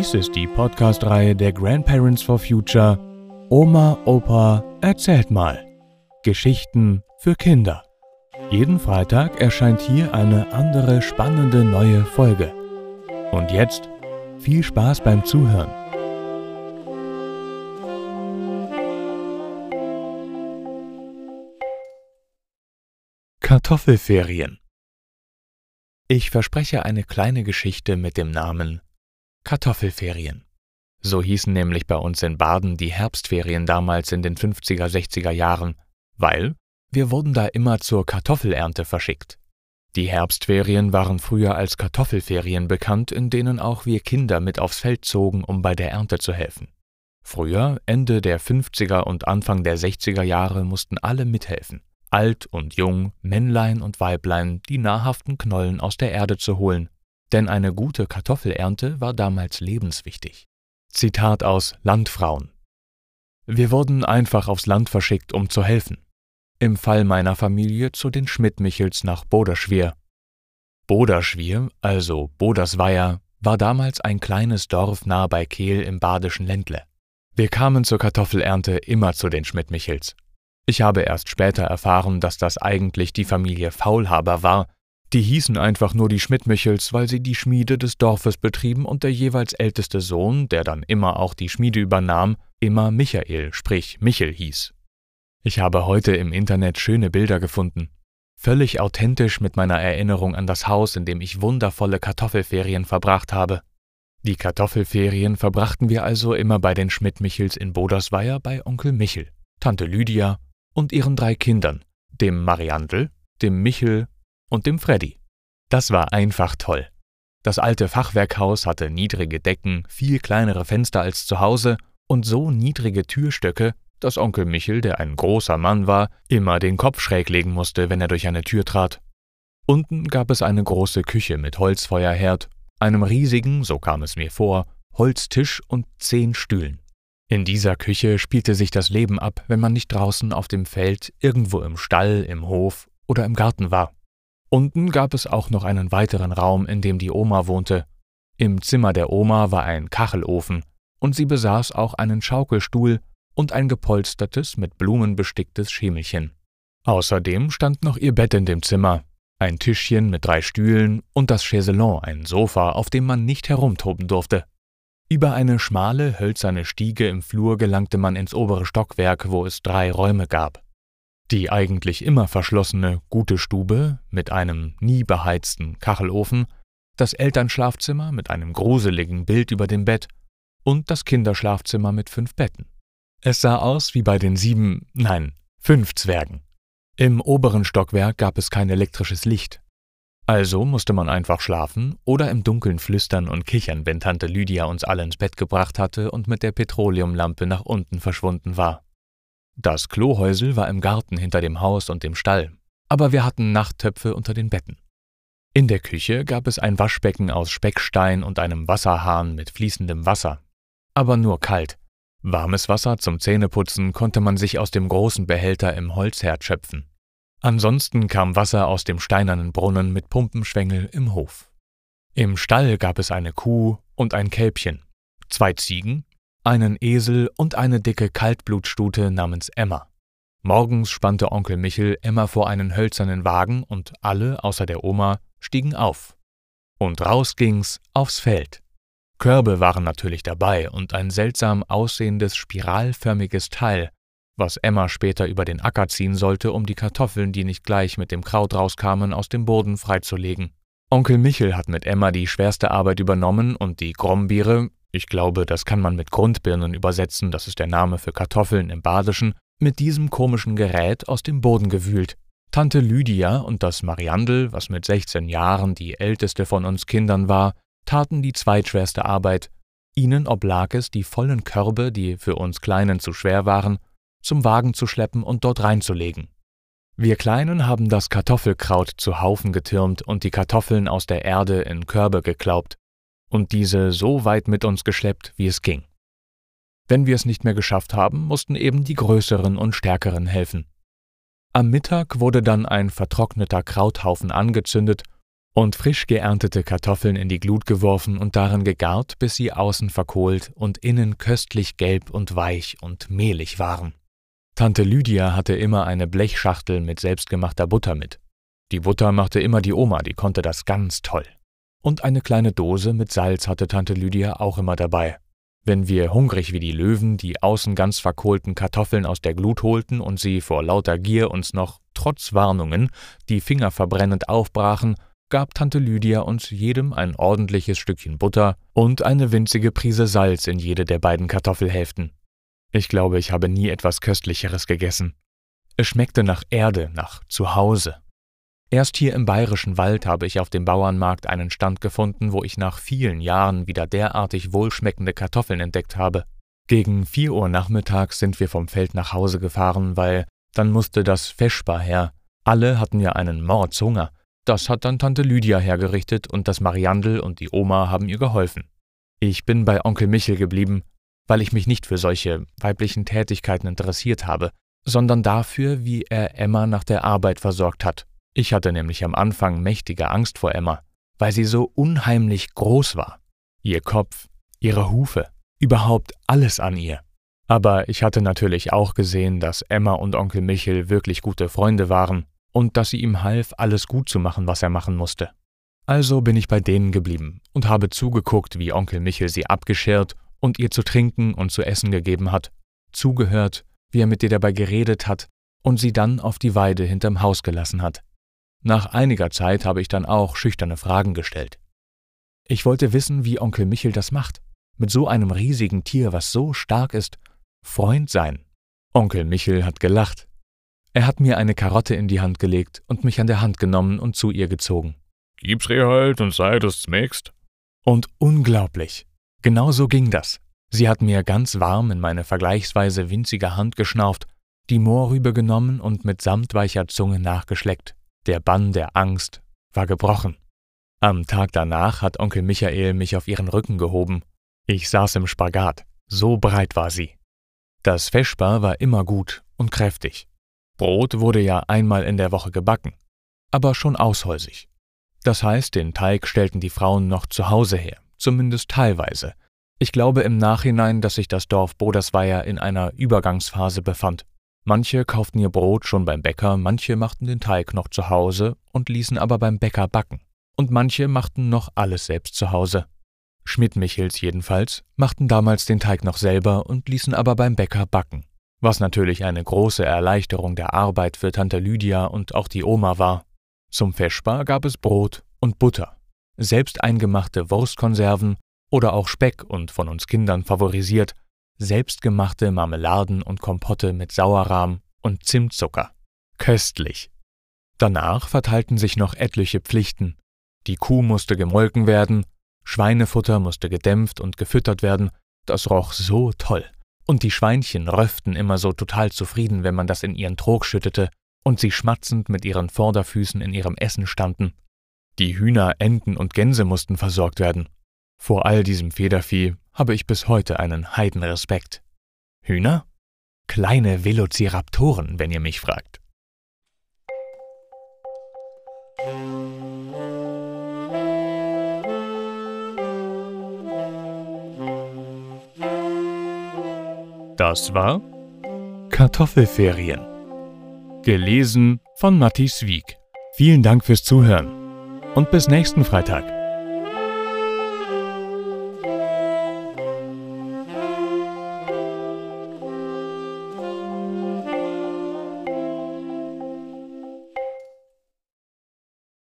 Dies ist die Podcast-Reihe der Grandparents for Future Oma, Opa, erzählt mal. Geschichten für Kinder. Jeden Freitag erscheint hier eine andere spannende neue Folge. Und jetzt viel Spaß beim Zuhören. Kartoffelferien Ich verspreche eine kleine Geschichte mit dem Namen Kartoffelferien. So hießen nämlich bei uns in Baden die Herbstferien damals in den 50er, 60er Jahren, weil wir wurden da immer zur Kartoffelernte verschickt. Die Herbstferien waren früher als Kartoffelferien bekannt, in denen auch wir Kinder mit aufs Feld zogen, um bei der Ernte zu helfen. Früher, Ende der 50er und Anfang der 60er Jahre, mussten alle mithelfen. Alt und jung, Männlein und Weiblein, die nahrhaften Knollen aus der Erde zu holen, denn eine gute Kartoffelernte war damals lebenswichtig. Zitat aus Landfrauen. Wir wurden einfach aufs Land verschickt, um zu helfen. Im Fall meiner Familie zu den Schmidt-Michels nach Boderschwier. Boderschwier, also Bodersweier, war damals ein kleines Dorf nahe bei Kehl im badischen Ländle. Wir kamen zur Kartoffelernte immer zu den Schmidt-Michels. Ich habe erst später erfahren, dass das eigentlich die Familie Faulhaber war, die hießen einfach nur die Schmidt-Michels, weil sie die Schmiede des Dorfes betrieben und der jeweils älteste Sohn, der dann immer auch die Schmiede übernahm, immer Michael, sprich Michel hieß. Ich habe heute im Internet schöne Bilder gefunden. Völlig authentisch mit meiner Erinnerung an das Haus, in dem ich wundervolle Kartoffelferien verbracht habe. Die Kartoffelferien verbrachten wir also immer bei den Schmidt-Michels in Bodersweier bei Onkel Michel, Tante Lydia und ihren drei Kindern, dem Mariandel, dem Michel und dem Freddy. Das war einfach toll. Das alte Fachwerkhaus hatte niedrige Decken, viel kleinere Fenster als zu Hause und so niedrige Türstöcke, dass Onkel Michel, der ein großer Mann war, immer den Kopf schräg legen musste, wenn er durch eine Tür trat. Unten gab es eine große Küche mit Holzfeuerherd, einem riesigen, so kam es mir vor, Holztisch und zehn Stühlen. In dieser Küche spielte sich das Leben ab, wenn man nicht draußen auf dem Feld, irgendwo im Stall, im Hof oder im Garten war. Unten gab es auch noch einen weiteren Raum, in dem die Oma wohnte. Im Zimmer der Oma war ein Kachelofen, und sie besaß auch einen Schaukelstuhl und ein gepolstertes, mit Blumen besticktes Schemelchen. Außerdem stand noch ihr Bett in dem Zimmer, ein Tischchen mit drei Stühlen und das Chaiselon, ein Sofa, auf dem man nicht herumtoben durfte. Über eine schmale, hölzerne Stiege im Flur gelangte man ins obere Stockwerk, wo es drei Räume gab. Die eigentlich immer verschlossene gute Stube mit einem nie beheizten Kachelofen, das Elternschlafzimmer mit einem gruseligen Bild über dem Bett und das Kinderschlafzimmer mit fünf Betten. Es sah aus wie bei den sieben, nein, fünf Zwergen. Im oberen Stockwerk gab es kein elektrisches Licht. Also musste man einfach schlafen oder im Dunkeln flüstern und kichern, wenn Tante Lydia uns alle ins Bett gebracht hatte und mit der Petroleumlampe nach unten verschwunden war. Das Klohäusel war im Garten hinter dem Haus und dem Stall, aber wir hatten Nachttöpfe unter den Betten. In der Küche gab es ein Waschbecken aus Speckstein und einem Wasserhahn mit fließendem Wasser, aber nur kalt. Warmes Wasser zum Zähneputzen konnte man sich aus dem großen Behälter im Holzherd schöpfen. Ansonsten kam Wasser aus dem steinernen Brunnen mit Pumpenschwengel im Hof. Im Stall gab es eine Kuh und ein Kälbchen, zwei Ziegen einen Esel und eine dicke Kaltblutstute namens Emma. Morgens spannte Onkel Michel Emma vor einen hölzernen Wagen und alle, außer der Oma, stiegen auf. Und raus ging's aufs Feld. Körbe waren natürlich dabei und ein seltsam aussehendes spiralförmiges Teil, was Emma später über den Acker ziehen sollte, um die Kartoffeln, die nicht gleich mit dem Kraut rauskamen, aus dem Boden freizulegen. Onkel Michel hat mit Emma die schwerste Arbeit übernommen und die Grombiere, ich glaube, das kann man mit Grundbirnen übersetzen, das ist der Name für Kartoffeln im Badischen, mit diesem komischen Gerät aus dem Boden gewühlt. Tante Lydia und das Mariandel, was mit 16 Jahren die älteste von uns Kindern war, taten die zweitschwerste Arbeit. Ihnen oblag es, die vollen Körbe, die für uns Kleinen zu schwer waren, zum Wagen zu schleppen und dort reinzulegen. Wir Kleinen haben das Kartoffelkraut zu Haufen getürmt und die Kartoffeln aus der Erde in Körbe geklaubt und diese so weit mit uns geschleppt, wie es ging. Wenn wir es nicht mehr geschafft haben, mussten eben die Größeren und Stärkeren helfen. Am Mittag wurde dann ein vertrockneter Krauthaufen angezündet und frisch geerntete Kartoffeln in die Glut geworfen und darin gegart, bis sie außen verkohlt und innen köstlich gelb und weich und mehlig waren. Tante Lydia hatte immer eine Blechschachtel mit selbstgemachter Butter mit. Die Butter machte immer die Oma, die konnte das ganz toll. Und eine kleine Dose mit Salz hatte Tante Lydia auch immer dabei. Wenn wir hungrig wie die Löwen die außen ganz verkohlten Kartoffeln aus der Glut holten und sie vor lauter Gier uns noch, trotz Warnungen, die Finger verbrennend aufbrachen, gab Tante Lydia uns jedem ein ordentliches Stückchen Butter und eine winzige Prise Salz in jede der beiden Kartoffelhälften. Ich glaube, ich habe nie etwas Köstlicheres gegessen. Es schmeckte nach Erde, nach Zuhause. Erst hier im bayerischen Wald habe ich auf dem Bauernmarkt einen Stand gefunden, wo ich nach vielen Jahren wieder derartig wohlschmeckende Kartoffeln entdeckt habe. Gegen vier Uhr nachmittags sind wir vom Feld nach Hause gefahren, weil dann musste das Feschbar her. Alle hatten ja einen Mordshunger. Das hat dann Tante Lydia hergerichtet und das Mariandel und die Oma haben ihr geholfen. Ich bin bei Onkel Michel geblieben, weil ich mich nicht für solche weiblichen Tätigkeiten interessiert habe, sondern dafür, wie er Emma nach der Arbeit versorgt hat. Ich hatte nämlich am Anfang mächtige Angst vor Emma, weil sie so unheimlich groß war. Ihr Kopf, ihre Hufe, überhaupt alles an ihr. Aber ich hatte natürlich auch gesehen, dass Emma und Onkel Michel wirklich gute Freunde waren und dass sie ihm half, alles gut zu machen, was er machen musste. Also bin ich bei denen geblieben und habe zugeguckt, wie Onkel Michel sie abgeschirrt und ihr zu trinken und zu essen gegeben hat, zugehört, wie er mit ihr dabei geredet hat und sie dann auf die Weide hinterm Haus gelassen hat. Nach einiger Zeit habe ich dann auch schüchterne Fragen gestellt. Ich wollte wissen, wie Onkel Michel das macht, mit so einem riesigen Tier, was so stark ist, Freund sein. Onkel Michel hat gelacht er hat mir eine Karotte in die Hand gelegt und mich an der Hand genommen und zu ihr gezogen. Gib's ihr halt und sei, dass schmeckst. Und unglaublich. Genau so ging das. Sie hat mir ganz warm in meine vergleichsweise winzige Hand geschnauft, die Mohrrübe genommen und mit samtweicher Zunge nachgeschleckt. Der Bann der Angst war gebrochen. Am Tag danach hat Onkel Michael mich auf ihren Rücken gehoben. Ich saß im Spagat, so breit war sie. Das Feschbar war immer gut und kräftig. Brot wurde ja einmal in der Woche gebacken, aber schon aushäusig. Das heißt, den Teig stellten die Frauen noch zu Hause her, zumindest teilweise. Ich glaube im Nachhinein, dass sich das Dorf Bodersweier in einer Übergangsphase befand. Manche kauften ihr Brot schon beim Bäcker, manche machten den Teig noch zu Hause und ließen aber beim Bäcker backen. Und manche machten noch alles selbst zu Hause. Schmidt-Michels jedenfalls machten damals den Teig noch selber und ließen aber beim Bäcker backen was natürlich eine große Erleichterung der Arbeit für Tante Lydia und auch die Oma war. Zum Feschbar gab es Brot und Butter, selbst eingemachte Wurstkonserven oder auch Speck und von uns Kindern favorisiert, selbstgemachte Marmeladen und Kompotte mit Sauerrahm und Zimtzucker. Köstlich. Danach verteilten sich noch etliche Pflichten. Die Kuh musste gemolken werden, Schweinefutter musste gedämpft und gefüttert werden, das roch so toll. Und die Schweinchen röfften immer so total zufrieden, wenn man das in ihren Trog schüttete und sie schmatzend mit ihren Vorderfüßen in ihrem Essen standen. Die Hühner, Enten und Gänse mussten versorgt werden. Vor all diesem Federvieh habe ich bis heute einen Heidenrespekt. Hühner? Kleine Velociraptoren, wenn ihr mich fragt. Das war Kartoffelferien. Gelesen von Matthias Wieg. Vielen Dank fürs Zuhören und bis nächsten Freitag.